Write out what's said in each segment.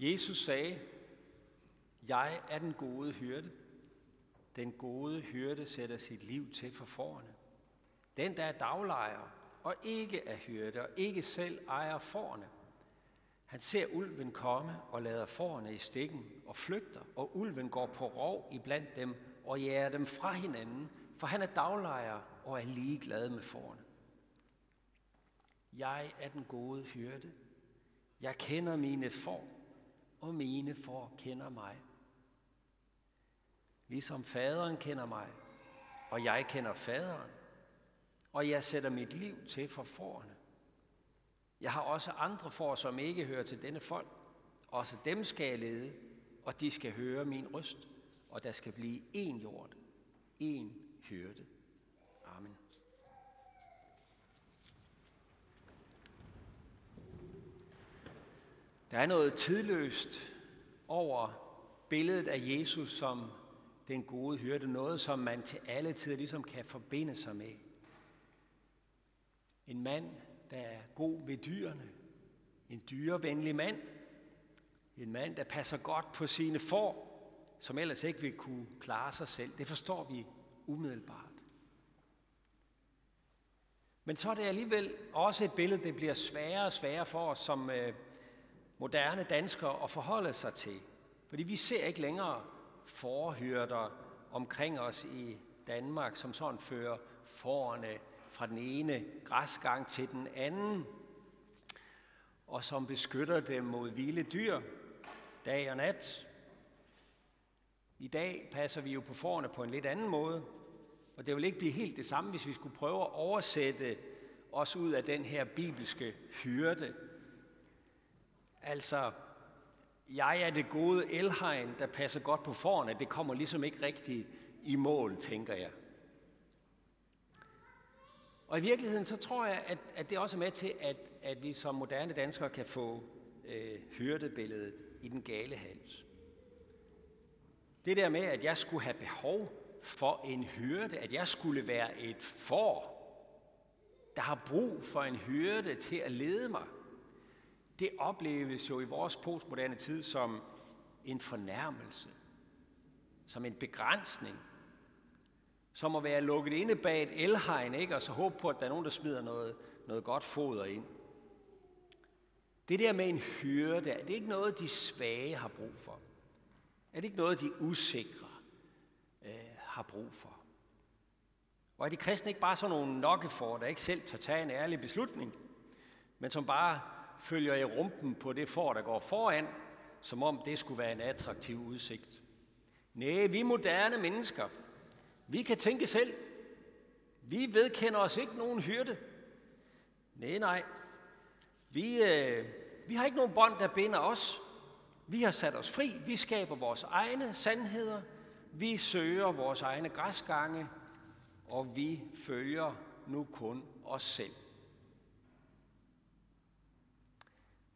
Jesus sagde, jeg er den gode hyrde. Den gode hyrde sætter sit liv til for forerne. Den, der er daglejer og ikke er hyrde og ikke selv ejer forerne. Han ser ulven komme og lader forerne i stikken og flygter, og ulven går på rov iblandt dem og jager dem fra hinanden, for han er daglejer og er ligeglad med forerne. Jeg er den gode hyrde. Jeg kender mine får, og mine får kender mig. Ligesom faderen kender mig, og jeg kender faderen, og jeg sætter mit liv til for forerne. Jeg har også andre for, som ikke hører til denne folk. Også dem skal jeg lede, og de skal høre min røst, og der skal blive én jord, én hyrde. Der er noget tidløst over billedet af Jesus som den gode hyrde, noget som man til alle tider ligesom kan forbinde sig med. En mand, der er god ved dyrene. En dyrevenlig mand. En mand, der passer godt på sine får, som ellers ikke vil kunne klare sig selv. Det forstår vi umiddelbart. Men så er det alligevel også et billede, det bliver sværere og sværere for os som øh, moderne danskere at forholde sig til. Fordi vi ser ikke længere forhyrter omkring os i Danmark, som sådan fører forerne fra den ene græsgang til den anden, og som beskytter dem mod vilde dyr dag og nat. I dag passer vi jo på forerne på en lidt anden måde, og det vil ikke blive helt det samme, hvis vi skulle prøve at oversætte os ud af den her bibelske hyrde. Altså, jeg er det gode elhegn, der passer godt på forerne. Det kommer ligesom ikke rigtigt i mål, tænker jeg. Og i virkeligheden så tror jeg, at, at det også er med til, at, at vi som moderne danskere kan få øh, hyrdebilledet i den gale hals. Det der med, at jeg skulle have behov for en hyrde, at jeg skulle være et får, der har brug for en hyrde til at lede mig, det opleves jo i vores postmoderne tid som en fornærmelse, som en begrænsning, som at være lukket inde bag et elhegn, ikke? og så håbe på, at der er nogen, der smider noget, noget godt foder ind. Det der med en hyrde, er det ikke noget, de svage har brug for? Er det ikke noget, de usikre øh, har brug for? Og er de kristne ikke bare sådan nogle nokkefor, der ikke selv tør tage en ærlig beslutning, men som bare følger i rumpen på det for, der går foran, som om det skulle være en attraktiv udsigt? Nej, vi moderne mennesker, vi kan tænke selv. Vi vedkender os ikke nogen hyrde. Nej, nej. Vi, øh, vi har ikke nogen bånd, der binder os. Vi har sat os fri. Vi skaber vores egne sandheder. Vi søger vores egne græsgange. Og vi følger nu kun os selv.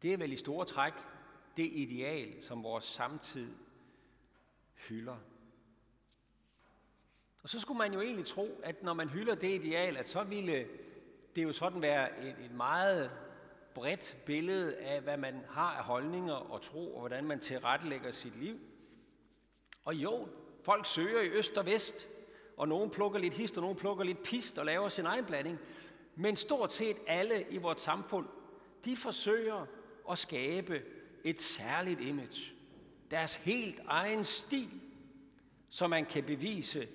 Det er vel i store træk det ideal, som vores samtid hylder. Og så skulle man jo egentlig tro, at når man hylder det ideal, at så ville det jo sådan være et, et meget bredt billede af, hvad man har af holdninger og tro, og hvordan man tilrettelægger sit liv. Og jo, folk søger i øst og vest, og nogen plukker lidt hist, og nogen plukker lidt pist og laver sin egen blanding. Men stort set alle i vores samfund, de forsøger at skabe et særligt image. Deres helt egen stil, så man kan bevise,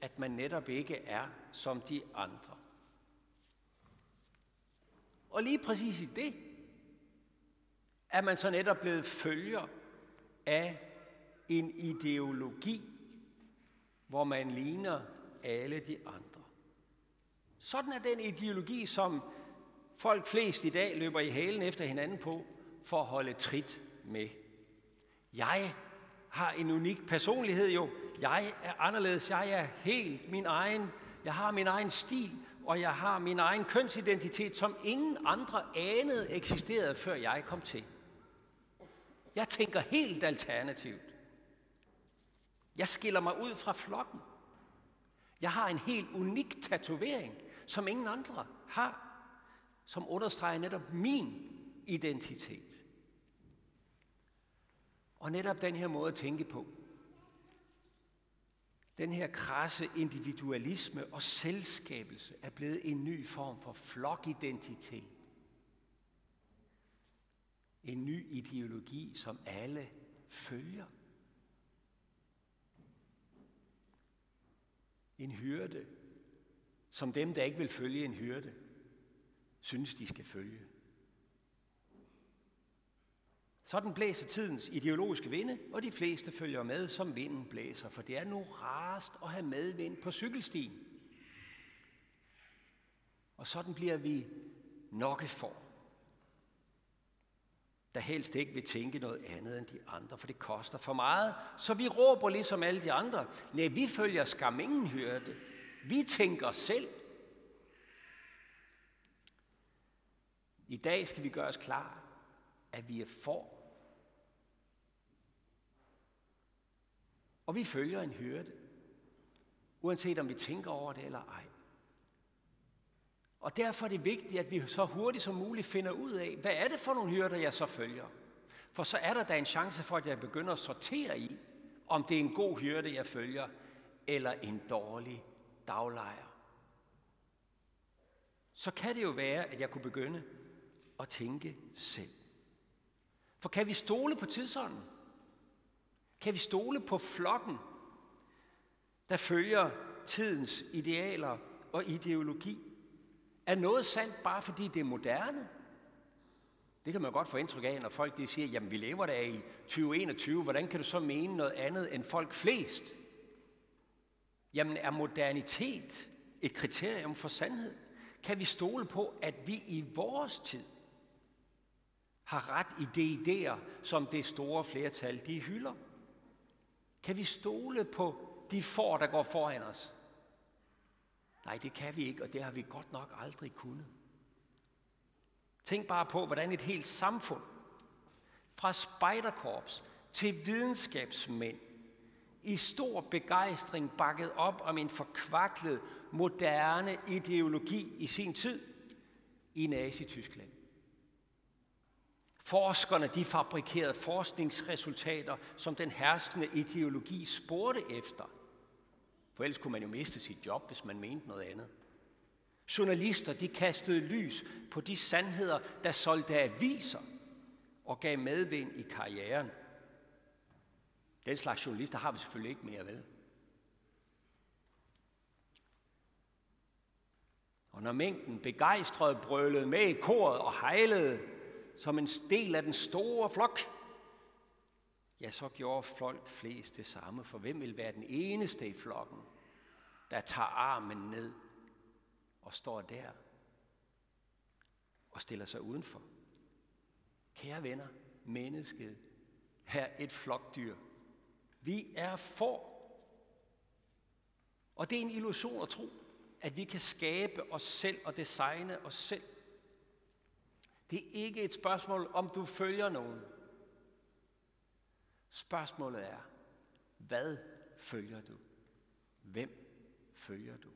at man netop ikke er som de andre. Og lige præcis i det, er man så netop blevet følger af en ideologi, hvor man ligner alle de andre. Sådan er den ideologi, som folk flest i dag løber i halen efter hinanden på, for at holde trit med. Jeg har en unik personlighed jo. Jeg er anderledes. Jeg er helt min egen. Jeg har min egen stil, og jeg har min egen kønsidentitet, som ingen andre anede eksisterede, før jeg kom til. Jeg tænker helt alternativt. Jeg skiller mig ud fra flokken. Jeg har en helt unik tatovering, som ingen andre har, som understreger netop min identitet. Og netop den her måde at tænke på, den her krasse individualisme og selskabelse er blevet en ny form for flokidentitet. En ny ideologi, som alle følger. En hyrde, som dem, der ikke vil følge en hyrde, synes, de skal følge. Sådan blæser tidens ideologiske vinde, og de fleste følger med, som vinden blæser, for det er nu rarest at have medvind på cykelstien. Og sådan bliver vi nokke for, der helst ikke vil tænke noget andet end de andre, for det koster for meget. Så vi råber ligesom alle de andre. Nej, vi følger skam ingen hørte. Vi tænker selv. I dag skal vi gøre os klar, at vi er for Og vi følger en hyrde, uanset om vi tænker over det eller ej. Og derfor er det vigtigt, at vi så hurtigt som muligt finder ud af, hvad er det for nogle hyrder, jeg så følger? For så er der da en chance for, at jeg begynder at sortere i, om det er en god hyrde, jeg følger, eller en dårlig daglejer. Så kan det jo være, at jeg kunne begynde at tænke selv. For kan vi stole på tidsånden? Kan vi stole på flokken, der følger tidens idealer og ideologi? Er noget sandt bare fordi det er moderne? Det kan man godt få indtryk af, når folk de siger, jamen vi lever der i 2021, hvordan kan du så mene noget andet end folk flest? Jamen er modernitet et kriterium for sandhed? Kan vi stole på, at vi i vores tid har ret i de idéer, som det store flertal de hylder? Kan vi stole på de får, der går foran os? Nej, det kan vi ikke, og det har vi godt nok aldrig kunnet. Tænk bare på, hvordan et helt samfund, fra spejderkorps til videnskabsmænd, i stor begejstring bakket op om en forkvaklet, moderne ideologi i sin tid i Nazi-Tyskland. Forskerne de fabrikerede forskningsresultater, som den herskende ideologi spurgte efter. For ellers kunne man jo miste sit job, hvis man mente noget andet. Journalister de kastede lys på de sandheder, der solgte aviser og gav medvind i karrieren. Den slags journalister har vi selvfølgelig ikke mere, vel? Og når mængden begejstret brølede med i koret og hejlede, som en del af den store flok, ja, så gjorde folk flest det samme, for hvem vil være den eneste i flokken, der tager armen ned og står der og stiller sig udenfor. Kære venner, mennesket er et flokdyr. Vi er for. Og det er en illusion at tro, at vi kan skabe os selv og designe os selv. Det er ikke et spørgsmål, om du følger nogen. Spørgsmålet er, hvad følger du? Hvem følger du?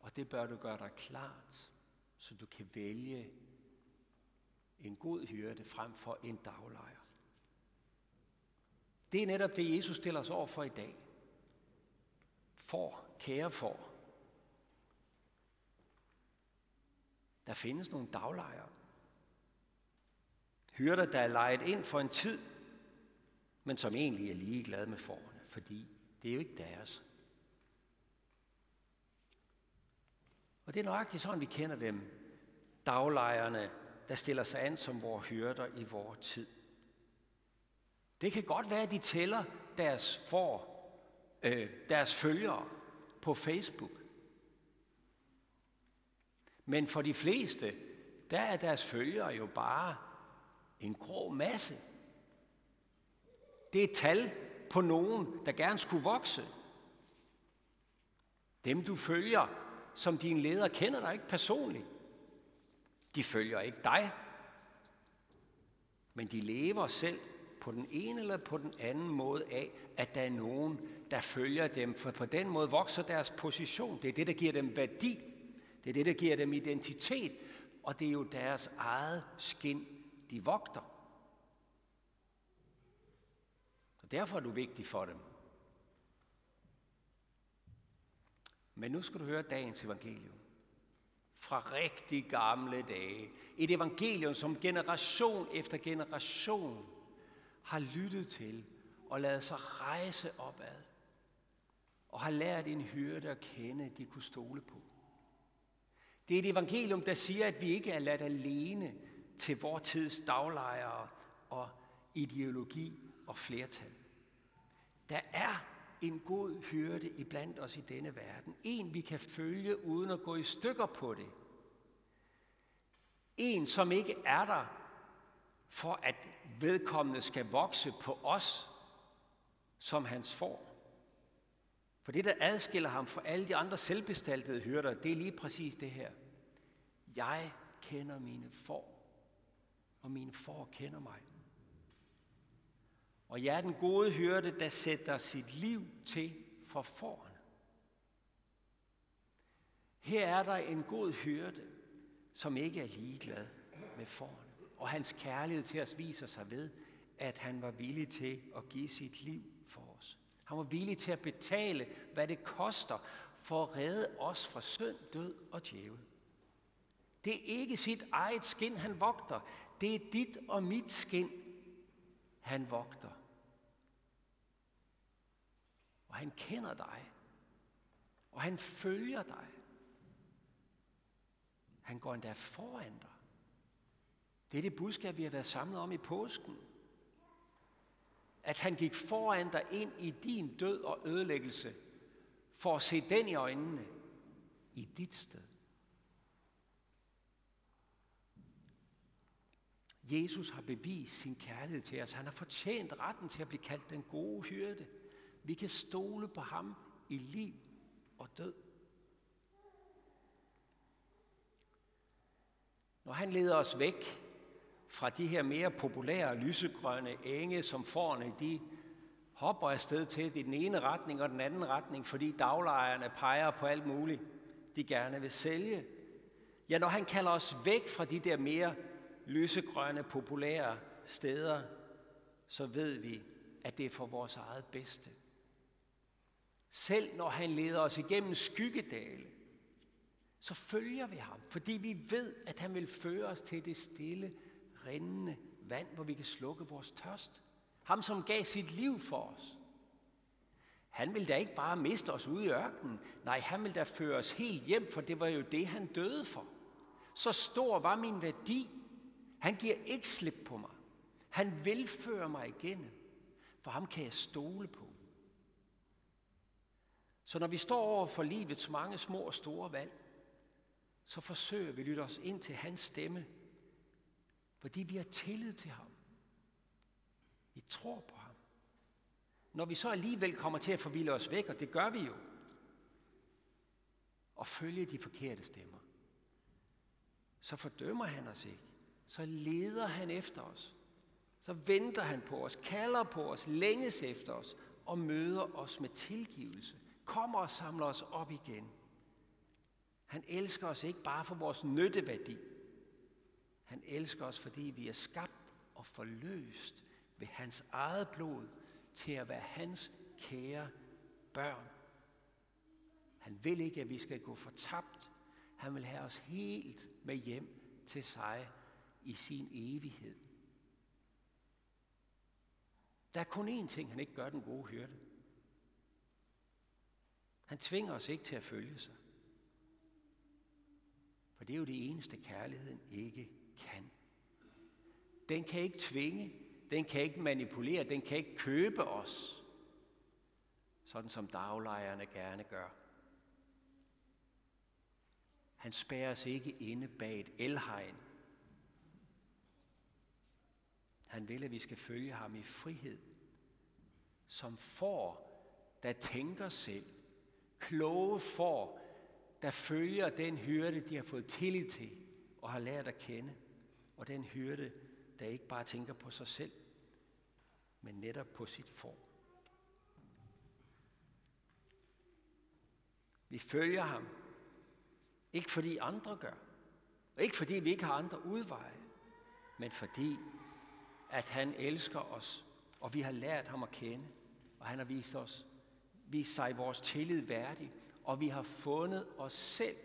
Og det bør du gøre dig klart, så du kan vælge en god hyrde frem for en daglejer. Det er netop det, Jesus stiller os over for i dag. For, kære for, Der findes nogle daglejere. Hyrder, der er lejet ind for en tid, men som egentlig er ligeglade med forerne, fordi det er jo ikke deres. Og det er nøjagtigt sådan, vi kender dem. Daglejerne, der stiller sig an som vores hyrder i vores tid. Det kan godt være, at de tæller deres, for, øh, deres følgere på Facebook. Men for de fleste, der er deres følgere jo bare en grå masse. Det er et tal på nogen, der gerne skulle vokse. Dem du følger, som din leder kender dig ikke personligt. De følger ikke dig, men de lever selv på den ene eller på den anden måde af, at der er nogen, der følger dem, for på den måde vokser deres position. Det er det, der giver dem værdi det er det, der giver dem identitet, og det er jo deres eget skin, de vogter. Og derfor er du vigtig for dem. Men nu skal du høre dagens evangelium. Fra rigtig gamle dage. Et evangelium, som generation efter generation har lyttet til og ladet sig rejse opad. Og har lært en hyrde at kende, de kunne stole på. Det er et evangelium, der siger, at vi ikke er ladt alene til vor tids daglejere og ideologi og flertal. Der er en god hyrde iblandt os i denne verden. En, vi kan følge uden at gå i stykker på det. En, som ikke er der for at vedkommende skal vokse på os som hans får. For det, der adskiller ham fra alle de andre selvbestaltede hyrder, det er lige præcis det her. Jeg kender mine får, og mine får kender mig. Og jeg er den gode hyrde, der sætter sit liv til for fårene. Her er der en god hyrde, som ikke er ligeglad med forerne. Og hans kærlighed til os viser sig ved, at han var villig til at give sit liv. Han var villig til at betale, hvad det koster for at redde os fra synd, død og djævel. Det er ikke sit eget skin, han vogter. Det er dit og mit skin, han vogter. Og han kender dig. Og han følger dig. Han går endda foran dig. Det er det budskab, vi har været samlet om i påsken. At han gik foran dig ind i din død og ødelæggelse, for at se den i øjnene i dit sted. Jesus har bevist sin kærlighed til os. Han har fortjent retten til at blive kaldt den gode hyrde. Vi kan stole på ham i liv og død. Når han leder os væk fra de her mere populære lysegrønne enge, som forne, de hopper afsted til i den ene retning og den anden retning, fordi daglejerne peger på alt muligt, de gerne vil sælge. Ja, når han kalder os væk fra de der mere lysegrønne, populære steder, så ved vi, at det er for vores eget bedste. Selv når han leder os igennem skyggedale, så følger vi ham, fordi vi ved, at han vil føre os til det stille, rindende vand, hvor vi kan slukke vores tørst. Ham, som gav sit liv for os. Han vil da ikke bare miste os ude i ørkenen. Nej, han vil da føre os helt hjem, for det var jo det, han døde for. Så stor var min værdi. Han giver ikke slip på mig. Han vil føre mig igennem. For ham kan jeg stole på. Så når vi står over for livets mange små og store valg, så forsøger vi at lytte os ind til hans stemme, fordi vi har tillid til ham. Vi tror på ham. Når vi så alligevel kommer til at forvilde os væk, og det gør vi jo, og følge de forkerte stemmer, så fordømmer han os ikke. Så leder han efter os. Så venter han på os, kalder på os, længes efter os og møder os med tilgivelse kommer og samler os op igen. Han elsker os ikke bare for vores nytteværdi. Han elsker os, fordi vi er skabt og forløst ved hans eget blod til at være hans kære børn. Han vil ikke, at vi skal gå fortabt. Han vil have os helt med hjem til sig i sin evighed. Der er kun én ting, han ikke gør den gode hyrde. Han tvinger os ikke til at følge sig. For det er jo det eneste, kærligheden ikke. Den kan ikke tvinge, den kan ikke manipulere, den kan ikke købe os, sådan som daglejerne gerne gør. Han spærer os ikke inde bag et elhegn. Han vil, at vi skal følge ham i frihed, som får, der tænker selv, kloge får, der følger den hyrde, de har fået tillid til og har lært at kende. Og den hyrde, der ikke bare tænker på sig selv, men netop på sit får. Vi følger ham, ikke fordi andre gør, og ikke fordi vi ikke har andre udveje, men fordi, at han elsker os og vi har lært ham at kende, og han har vist os, vist sig vores tillid værdig, og vi har fundet os selv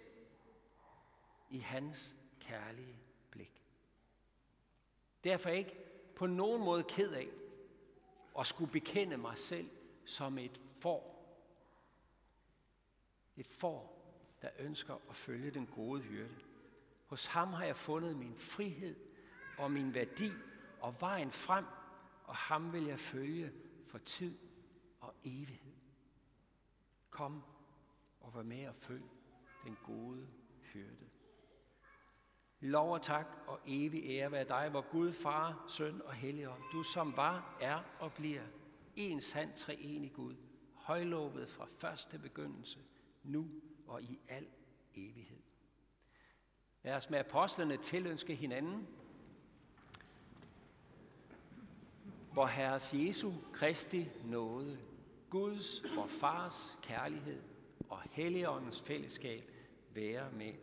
i hans kærlige. Derfor er jeg ikke på nogen måde ked af at skulle bekende mig selv som et får. Et får, der ønsker at følge den gode hyrde. Hos ham har jeg fundet min frihed og min værdi og vejen frem, og ham vil jeg følge for tid og evighed. Kom og vær med og følg den gode hyrde. Lov og tak og evig ære være dig, hvor Gud, Far, Søn og Helligånd, du som var, er og bliver en sand treenig Gud, højlovet fra første begyndelse, nu og i al evighed. Lad os med apostlene tilønske hinanden, hvor Herres Jesu Kristi nåde, Guds og Fars kærlighed og Helligåndens fællesskab være med.